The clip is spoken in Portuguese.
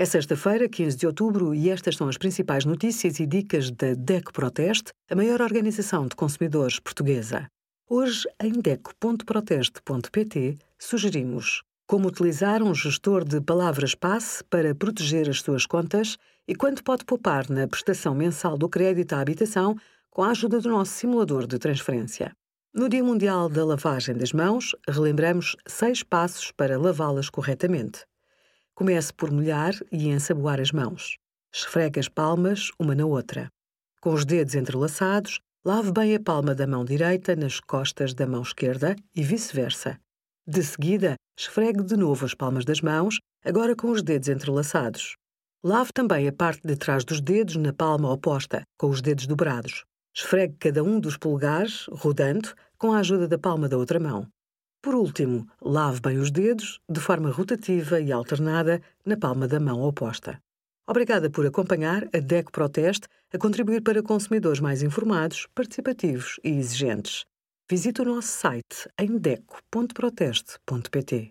É sexta-feira, 15 de outubro, e estas são as principais notícias e dicas da DECO Proteste, a maior organização de consumidores portuguesa. Hoje, em DECO.proteste.pt, sugerimos como utilizar um gestor de palavras-passe para proteger as suas contas e quanto pode poupar na prestação mensal do crédito à habitação com a ajuda do nosso simulador de transferência. No Dia Mundial da Lavagem das Mãos, relembramos seis passos para lavá-las corretamente. Comece por molhar e ensaboar as mãos. Esfregue as palmas uma na outra. Com os dedos entrelaçados, lave bem a palma da mão direita nas costas da mão esquerda e vice-versa. De seguida, esfregue de novo as palmas das mãos, agora com os dedos entrelaçados. Lave também a parte de trás dos dedos na palma oposta, com os dedos dobrados. Esfregue cada um dos polegares, rodando, com a ajuda da palma da outra mão. Por último, lave bem os dedos, de forma rotativa e alternada, na palma da mão oposta. Obrigada por acompanhar a DECO Proteste a contribuir para consumidores mais informados, participativos e exigentes. Visite o nosso site em deco.proteste.pt.